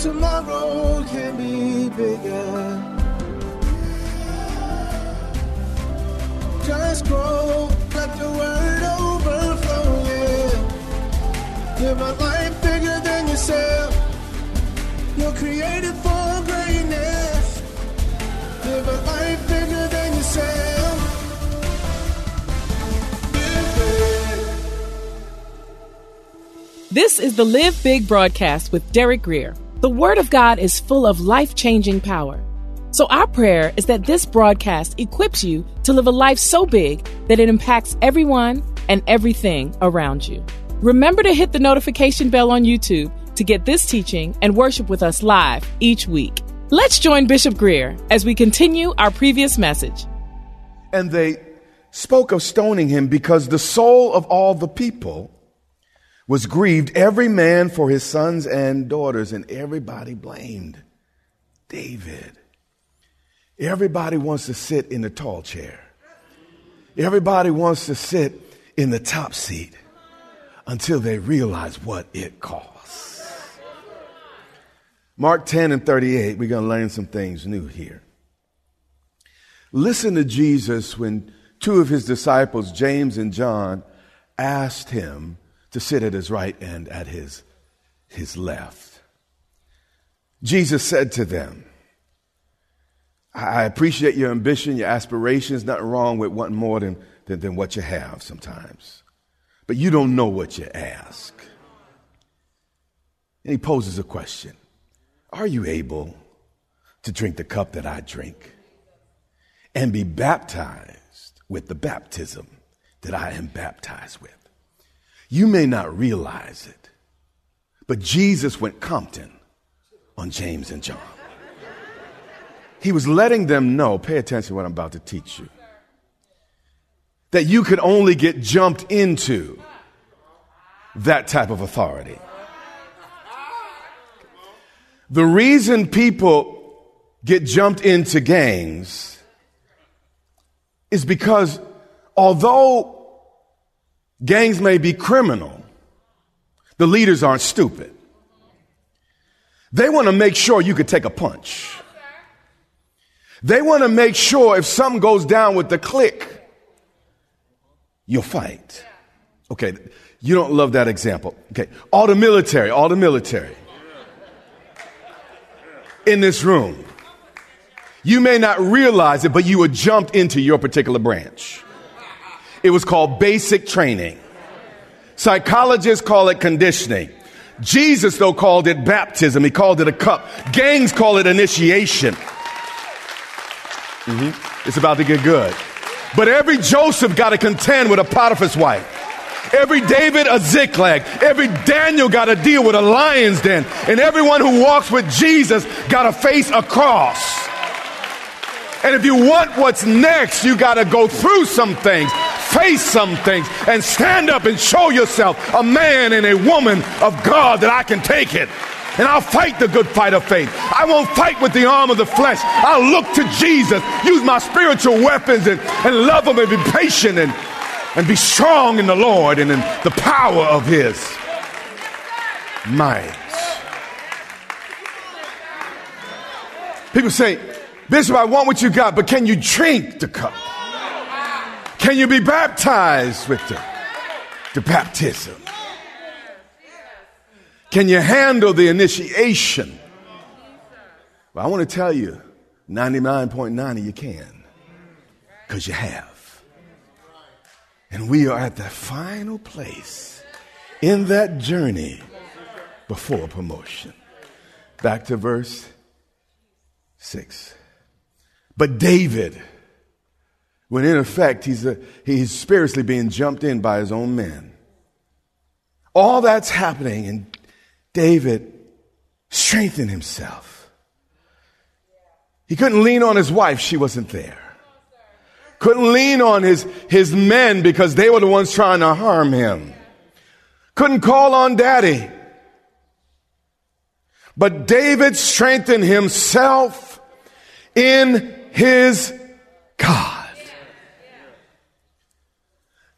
tomorrow can be bigger. Just grow, let the word overflow. Live a life bigger than yourself. You're created for greatness. Live a life bigger than yourself. This is the Live Big broadcast with Derek Grier. The Word of God is full of life changing power. So, our prayer is that this broadcast equips you to live a life so big that it impacts everyone and everything around you. Remember to hit the notification bell on YouTube to get this teaching and worship with us live each week. Let's join Bishop Grier as we continue our previous message. And they spoke of stoning him because the soul of all the people was grieved, every man for his sons and daughters, and everybody blamed David. Everybody wants to sit in the tall chair. Everybody wants to sit in the top seat until they realize what it costs. Mark 10 and 38, we're going to learn some things new here. Listen to Jesus when two of his disciples, James and John, asked him to sit at his right and at his, his left. Jesus said to them, I appreciate your ambition, your aspirations, nothing wrong with wanting more than, than, than what you have sometimes. But you don't know what you ask. And he poses a question Are you able to drink the cup that I drink and be baptized with the baptism that I am baptized with? You may not realize it, but Jesus went Compton on James and John. He was letting them know, pay attention to what I'm about to teach you, that you could only get jumped into that type of authority. The reason people get jumped into gangs is because although Gangs may be criminal. The leaders aren't stupid. They want to make sure you could take a punch. They want to make sure if something goes down with the click, you'll fight. Okay, you don't love that example. Okay, all the military, all the military in this room. You may not realize it, but you were jumped into your particular branch. It was called basic training. Psychologists call it conditioning. Jesus, though, called it baptism. He called it a cup. Gangs call it initiation. Mm-hmm. It's about to get good. But every Joseph got to contend with a Potiphar's wife. Every David a Ziklag. Every Daniel got to deal with a lion's den. And everyone who walks with Jesus got to face a cross. And if you want what's next, you got to go through some things face some things and stand up and show yourself a man and a woman of God that I can take it. And I'll fight the good fight of faith. I won't fight with the arm of the flesh. I'll look to Jesus, use my spiritual weapons and, and love him and be patient and, and be strong in the Lord and in the power of his might. People say, Bishop, I want what you got, but can you drink the cup? Can you be baptized with the, the baptism? Can you handle the initiation? Well, I want to tell you 99.9 you can because you have. And we are at the final place in that journey before promotion. Back to verse 6. But David when in effect he's, a, he's spiritually being jumped in by his own men. All that's happening, and David strengthened himself. He couldn't lean on his wife, she wasn't there. Couldn't lean on his, his men because they were the ones trying to harm him. Couldn't call on daddy. But David strengthened himself in his God.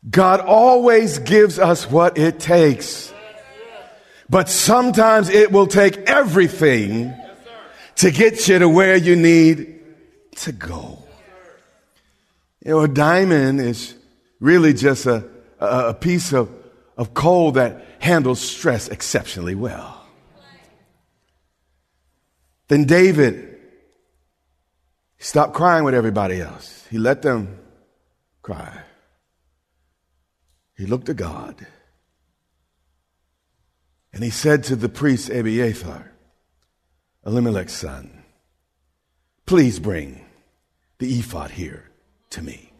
God always gives us what it takes. But sometimes it will take everything to get you to where you need to go. You know, a diamond is really just a, a, piece of, of coal that handles stress exceptionally well. Then David stopped crying with everybody else. He let them cry. He looked to God. And he said to the priest Abiathar, Ahimelech's son, please bring the ephod here to me.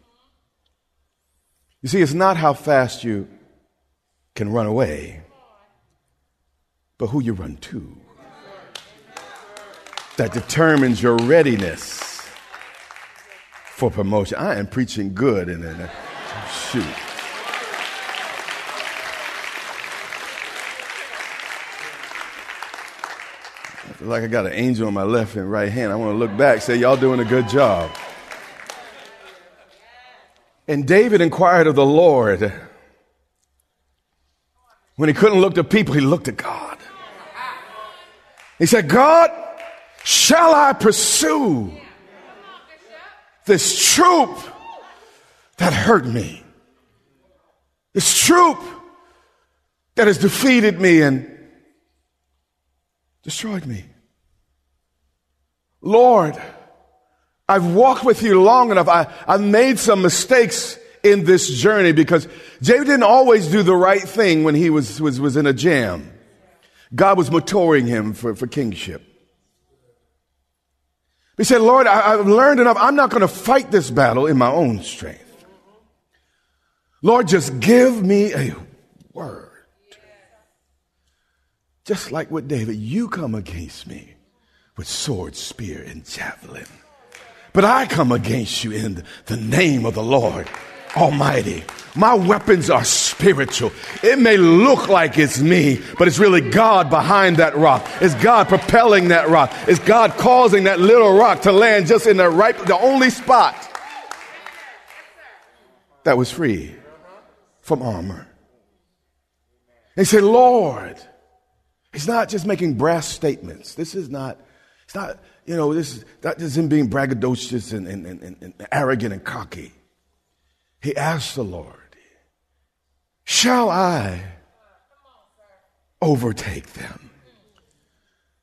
You see, it's not how fast you can run away, but who you run to that determines your readiness for promotion. I am preaching good and then shoot. Like I got an angel on my left and right hand. I want to look back, say, Y'all doing a good job. And David inquired of the Lord. When he couldn't look to people, he looked at God. He said, God, shall I pursue this troop that hurt me? This troop that has defeated me and destroyed me. Lord, I've walked with you long enough. I, I've made some mistakes in this journey because David didn't always do the right thing when he was, was, was in a jam. God was maturing him for, for kingship. He said, Lord, I, have learned enough. I'm not going to fight this battle in my own strength. Lord, just give me a word. Just like with David, you come against me with sword, spear, and javelin. But I come against you in the name of the Lord Almighty. My weapons are spiritual. It may look like it's me, but it's really God behind that rock. It's God propelling that rock. It's God causing that little rock to land just in the right, the only spot that was free from armor. He said, Lord, He's not just making brass statements. This is not it's not, you know, this is not just him being braggadocious and, and, and, and arrogant and cocky. He asked the Lord, Shall I overtake them?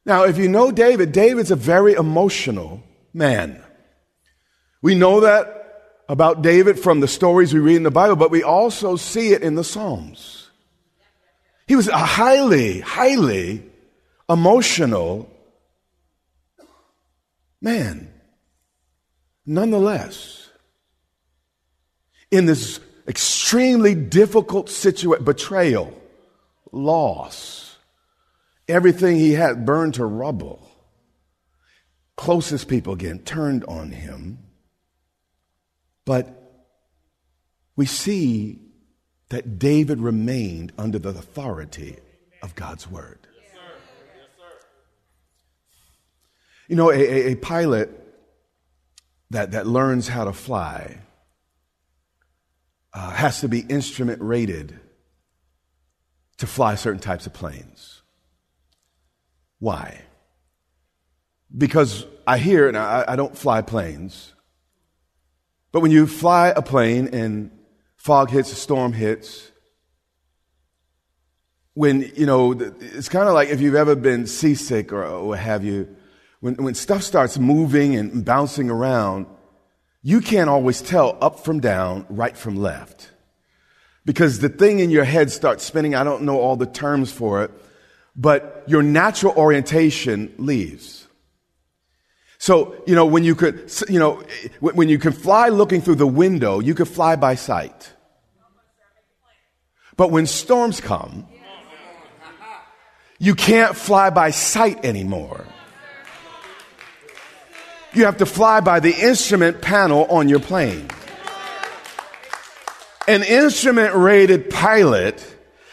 Now, if you know David, David's a very emotional man. We know that about David from the stories we read in the Bible, but we also see it in the Psalms. He was a highly, highly emotional man. Nonetheless, in this extremely difficult situation, betrayal, loss, everything he had burned to rubble, closest people again turned on him. But we see that David remained under the authority of God's word. You know, a, a, pilot that, that learns how to fly uh, has to be instrument rated to fly certain types of planes. Why? Because I hear, and I, I don't fly planes, but when you fly a plane and fog hits, a storm hits, when, you know, it's kind of like if you've ever been seasick or, or what have you, when, when stuff starts moving and bouncing around, you can't always tell up from down, right from left. Because the thing in your head starts spinning. I don't know all the terms for it, but your natural orientation leaves. So, you know, when you could, you know, when you can fly looking through the window, you could fly by sight. But when storms come, you can't fly by sight anymore. You have to fly by the instrument panel on your plane. An instrument rated pilot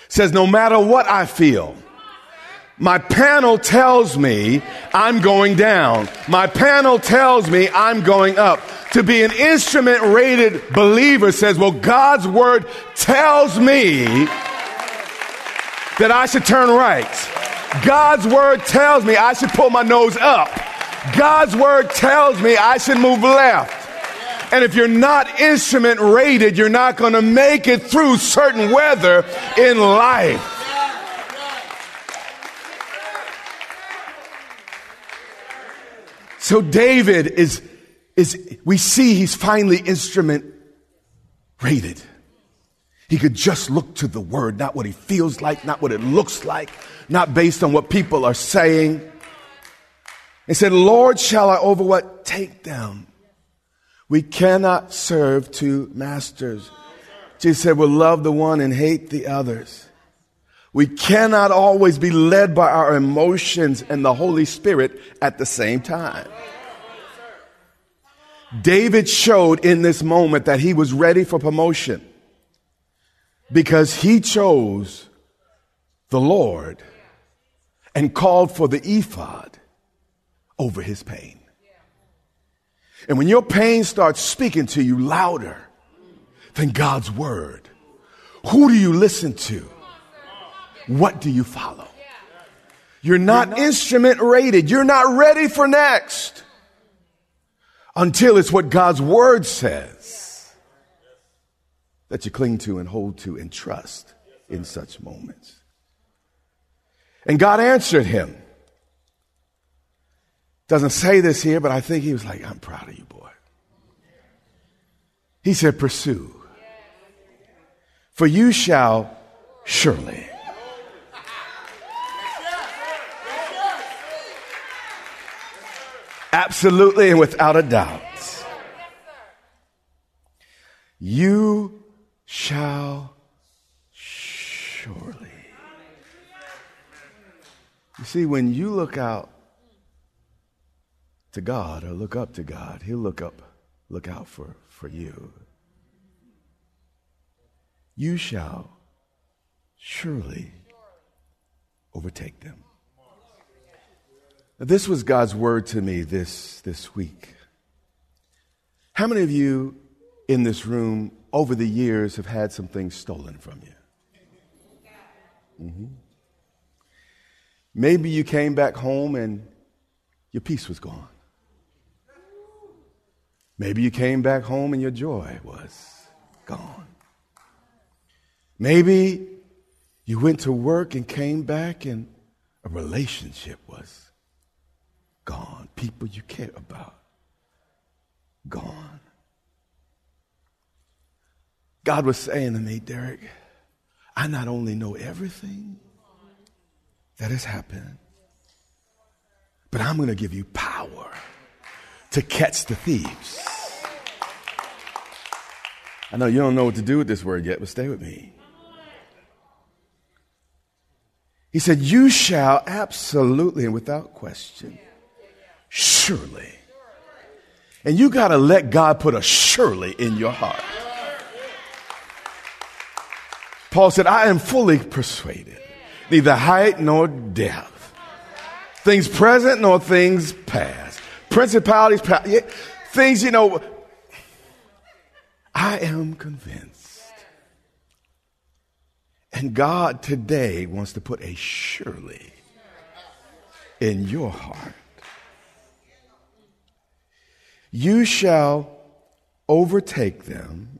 says, no matter what I feel, my panel tells me I'm going down. My panel tells me I'm going up. To be an instrument rated believer says, well, God's word tells me that I should turn right. God's word tells me I should pull my nose up. God's word tells me I should move left. And if you're not instrument rated, you're not going to make it through certain weather in life. So David is, is, we see he's finally instrument rated. He could just look to the word, not what he feels like, not what it looks like, not based on what people are saying. He said, Lord, shall I over what? Take them. We cannot serve two masters. Jesus said, we'll love the one and hate the others. We cannot always be led by our emotions and the Holy Spirit at the same time. David showed in this moment that he was ready for promotion because he chose the Lord and called for the ephod over his pain. And when your pain starts speaking to you louder than God's word, who do you listen to? What do you follow? You're not, You're not instrument rated. You're not ready for next until it's what God's word says that you cling to and hold to and trust in such moments. And God answered him. Doesn't say this here, but I think he was like, I'm proud of you, boy. He said, Pursue, for you shall surely Absolutely and without a doubt. You shall surely. You see, when you look out to God or look up to God, He'll look up, look out for, for you. You shall surely overtake them. This was God's word to me this, this week. How many of you in this room over the years have had some things stolen from you? Mm-hmm. Maybe you came back home and your peace was gone. Maybe you came back home and your joy was gone. Maybe you went to work and came back and a relationship was gone. People you care about, gone. God was saying to me, Derek, I not only know everything that has happened, but I'm going to give you power to catch the thieves. I know you don't know what to do with this word yet, but stay with me. He said, You shall absolutely and without question surely. And you got to let God put a surely in your heart. Paul said, I am fully persuaded, neither height nor depth, things present nor things past, principalities, things, you know, I am convinced. And God today wants to put a surely in your heart. You shall overtake them.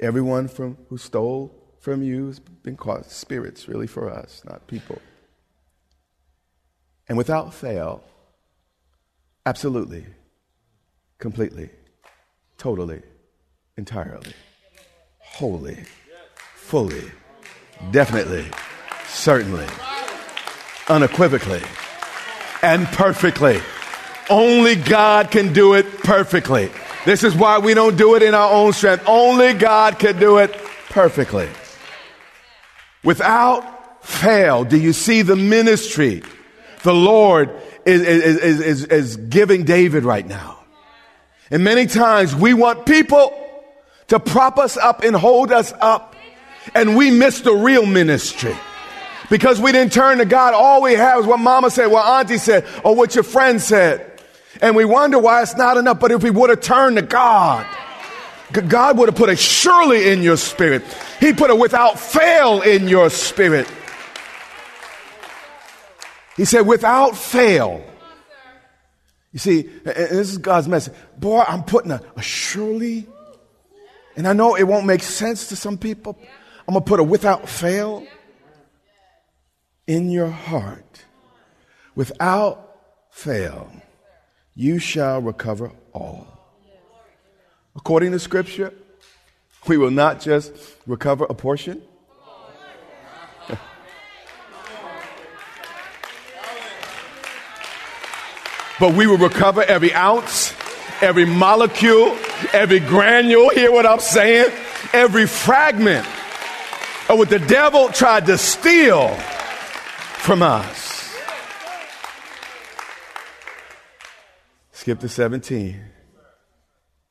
Everyone from who stole from you has been caught spirits, really, for us, not people. And without fail, absolutely, completely, totally, entirely, wholly, fully, definitely, certainly, unequivocally, and perfectly. Only God can do it perfectly. This is why we don't do it in our own strength. Only God can do it perfectly. Without fail, do you see the ministry? The Lord is, is, is, is, giving David right now? And many times we want people to prop us up and hold us up, and we miss the real ministry. Because we didn't turn to God, all we have is what mama said, what auntie said, or what your friend said. And we wonder why it's not enough. But if we would have turned to God, God would have put a surely in your spirit. He put a without fail in your spirit. He said, without fail. You see, this is God's message. Boy, I'm putting a, a surely, and I know it won't make sense to some people. I'm going to put a without fail in your heart. Without fail, you shall recover all. According to Scripture, we will not just recover a portion. But we will recover every ounce, every molecule, every granule. Hear what I'm saying? Every fragment of what the devil tried to steal from us. Skip to 17.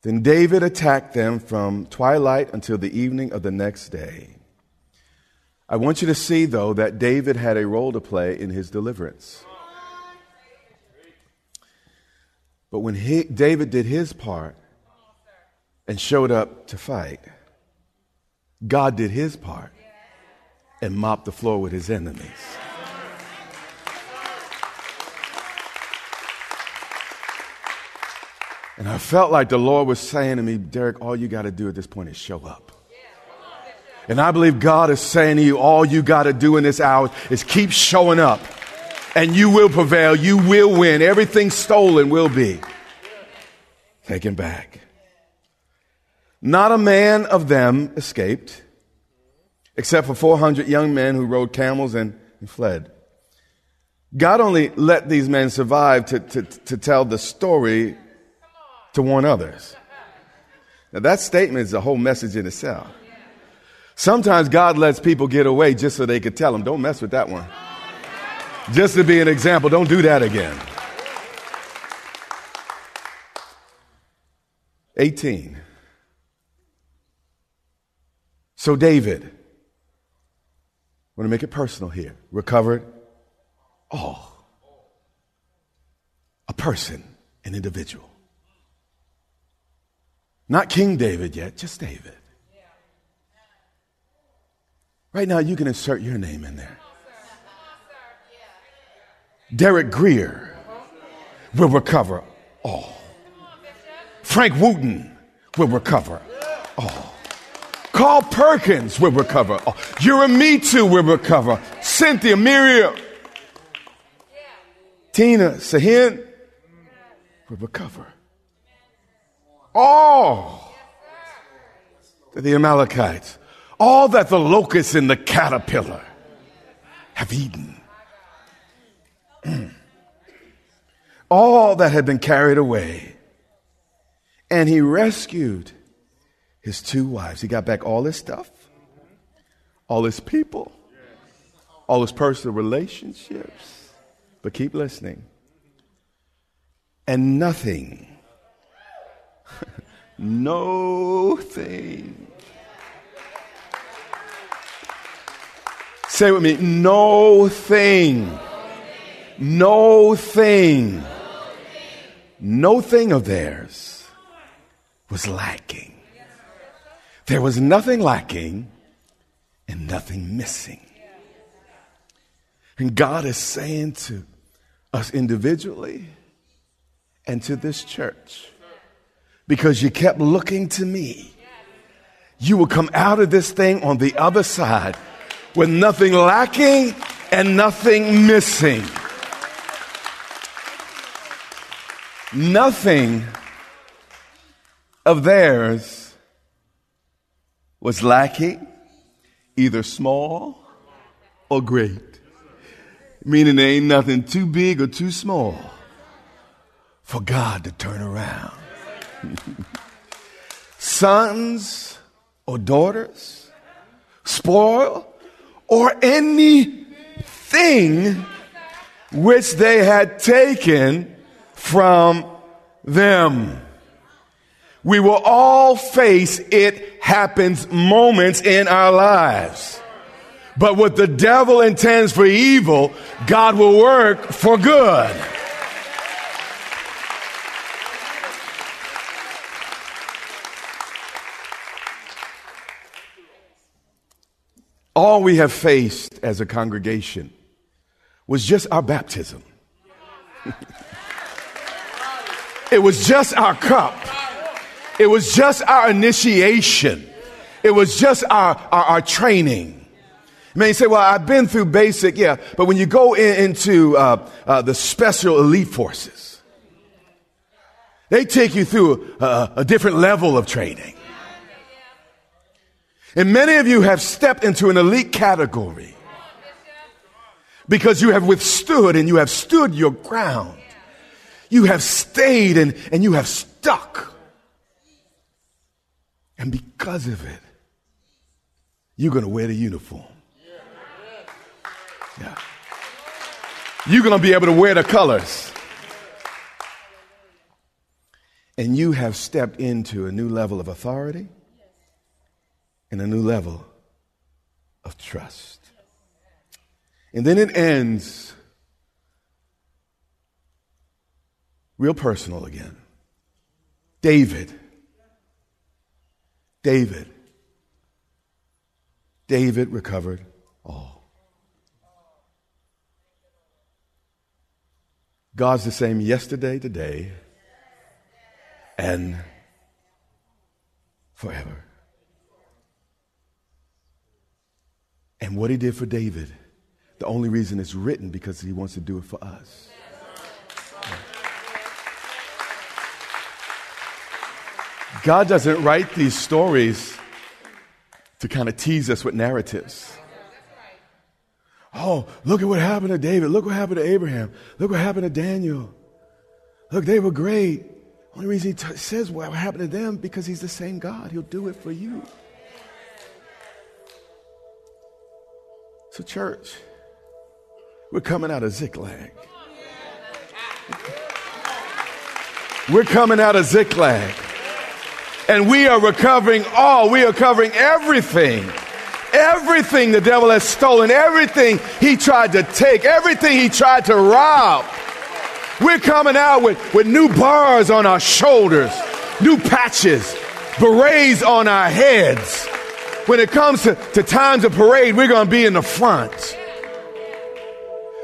Then David attacked them from twilight until the evening of the next day. I want you to see, though, that David had a role to play in his deliverance. But when he, David did his part and showed up to fight, God did his part and mopped the floor with his enemies. And I felt like the Lord was saying to me, Derek, all you got to do at this point is show up. And I believe God is saying to you, all you got to do in this hour is keep showing up. And you will prevail. You will win. Everything stolen will be taken back. Not a man of them escaped, except for 400 young men who rode camels and, and fled. God only let these men survive to, to, to tell the story to warn others. Now, that statement is a whole message in itself. Sometimes God lets people get away just so they could tell them, don't mess with that one. Just to be an example, don't do that again. 18. So, David, I want to make it personal here, recovered all. A person, an individual. Not King David yet, just David. Right now, you can insert your name in there. Derek Grier will recover all. Frank Wooten will recover all. Carl Perkins will recover all. Uramitu will recover. Cynthia Miriam. Tina Sahin will recover all to the Amalekites, all that the locust and the caterpillar have eaten, all that had been carried away. And he rescued his two wives. He got back all his stuff, all his people, all his personal relationships. But keep listening. And nothing no thing. Say with me, no thing. No thing. No thing of theirs was lacking. There was nothing lacking and nothing missing. And God is saying to us individually and to this church because you kept looking to me. You will come out of this thing on the other side with nothing lacking and nothing missing. Nothing of theirs was lacking, either small or great. Meaning there ain't nothing too big or too small for God to turn around. Sons or daughters, spoil, or anything which they had taken from them. We will all face it happens moments in our lives. But what the devil intends for evil, God will work for good. All we have faced as a congregation was just our baptism. it was just our cup. It was just our initiation. It was just our, our, our training. You say, well, I've been through basic, yeah, but when you go in, into uh, uh, the special elite forces, they take you through a, a different level of training. And many of you have stepped into an elite category because you have withstood and you have stood your ground. You have stayed and, and you have stuck. And because of it, you're going to wear the uniform. Yeah. You're going to be able to wear the colors. And you have stepped into a new level of authority and a new level of trust. And then it ends real personal again. David. David. David recovered all. God's the same yesterday, today, and forever. And what he did for David, the only reason it's written because he wants to do it for us. God doesn't write these stories to kind of tease us with narratives. Oh, look at what happened to David. Look what happened to Abraham. Look what happened to Daniel. Look, they were great. Only reason he t- says what happened to them because he's the same God. He'll do it for you. So, church, we're coming out of Ziklag. We're coming out of Ziklag. And we are recovering all. We are covering everything Everything the devil has stolen, everything he tried to take, everything he tried to rob. We're coming out with, with new bars on our shoulders, new patches, berets on our heads. When it comes to, to times of parade, we're going to be in the front.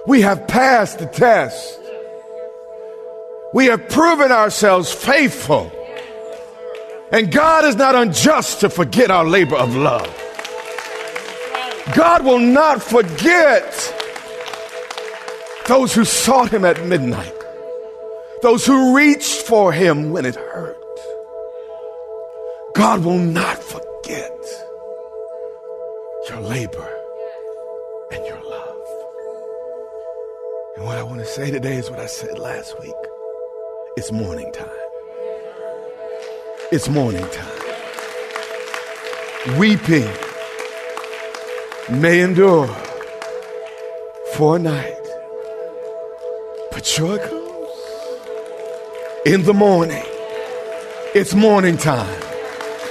We have passed the test. We have proven ourselves faithful. And God is not unjust to forget our labor of love. God will not forget those who sought him at midnight, those who reached for him when it hurt. God will not forget your labor and your love. And what I want to say today is what I said last week. It's morning time. It's morning time. Weeping may endure for a night, but joy comes in the morning. It's morning time.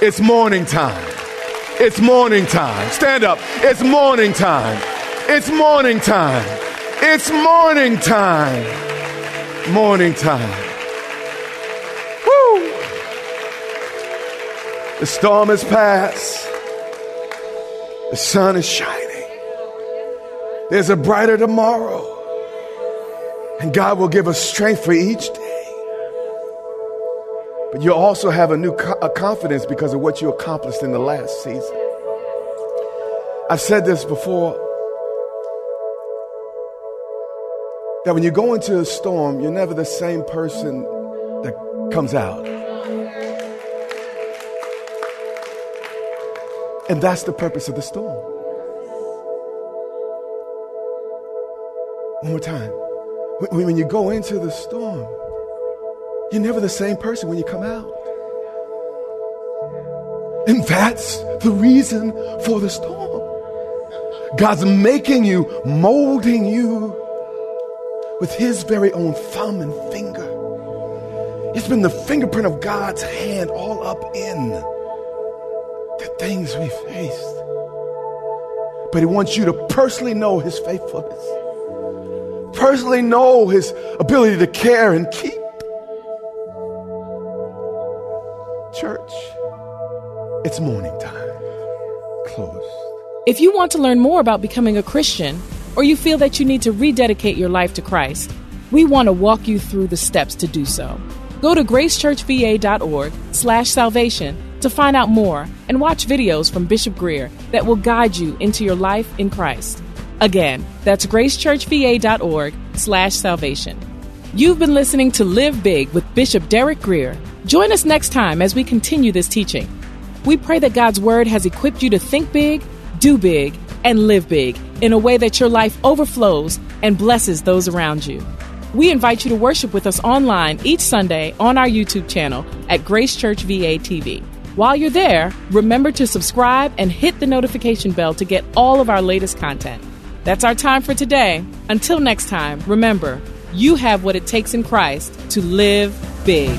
It's morning time. It's morning time. Stand up. It's morning time. It's morning time. It's morning time. Morning time. The storm has passed. The sun is shining. There's a brighter tomorrow. And God will give us strength for each day. But you'll also have a new co- a confidence because of what you accomplished in the last season. I've said this before that when you go into a storm, you're never the same person that comes out. And that's the purpose of the storm. One more time. When you go into the storm, You're never the same person when you come out. And that's the reason for the storm. God's making you, molding you with His very own thumb and finger. It's been the fingerprint of God's hand all up in things we faced. But He wants you to personally know His faithfulness, personally know His ability to care and keep. Church, it's morning time. Closed. If you want to learn more about becoming a Christian, or you feel that you need to rededicate your life to Christ, we want to walk you through the steps to do so. Go to gracechurchva.org slash salvation to find out more and watch videos from Bishop Grier that will guide you into your life in Christ. Again, that's gracechurchva.org slash salvation. You've been listening to Live Big with Bishop Derek Grier. Join us next time as we continue this teaching. We pray that God's Word has equipped you to think big, do big, and live big in a way that your life overflows and blesses those around you. We invite you to worship with us online each Sunday on our YouTube channel at Grace Church VA TV. While you're there, remember to subscribe and hit the notification bell to get all of our latest content. That's our time for today. Until next time, remember, you have what it takes in Christ to live big.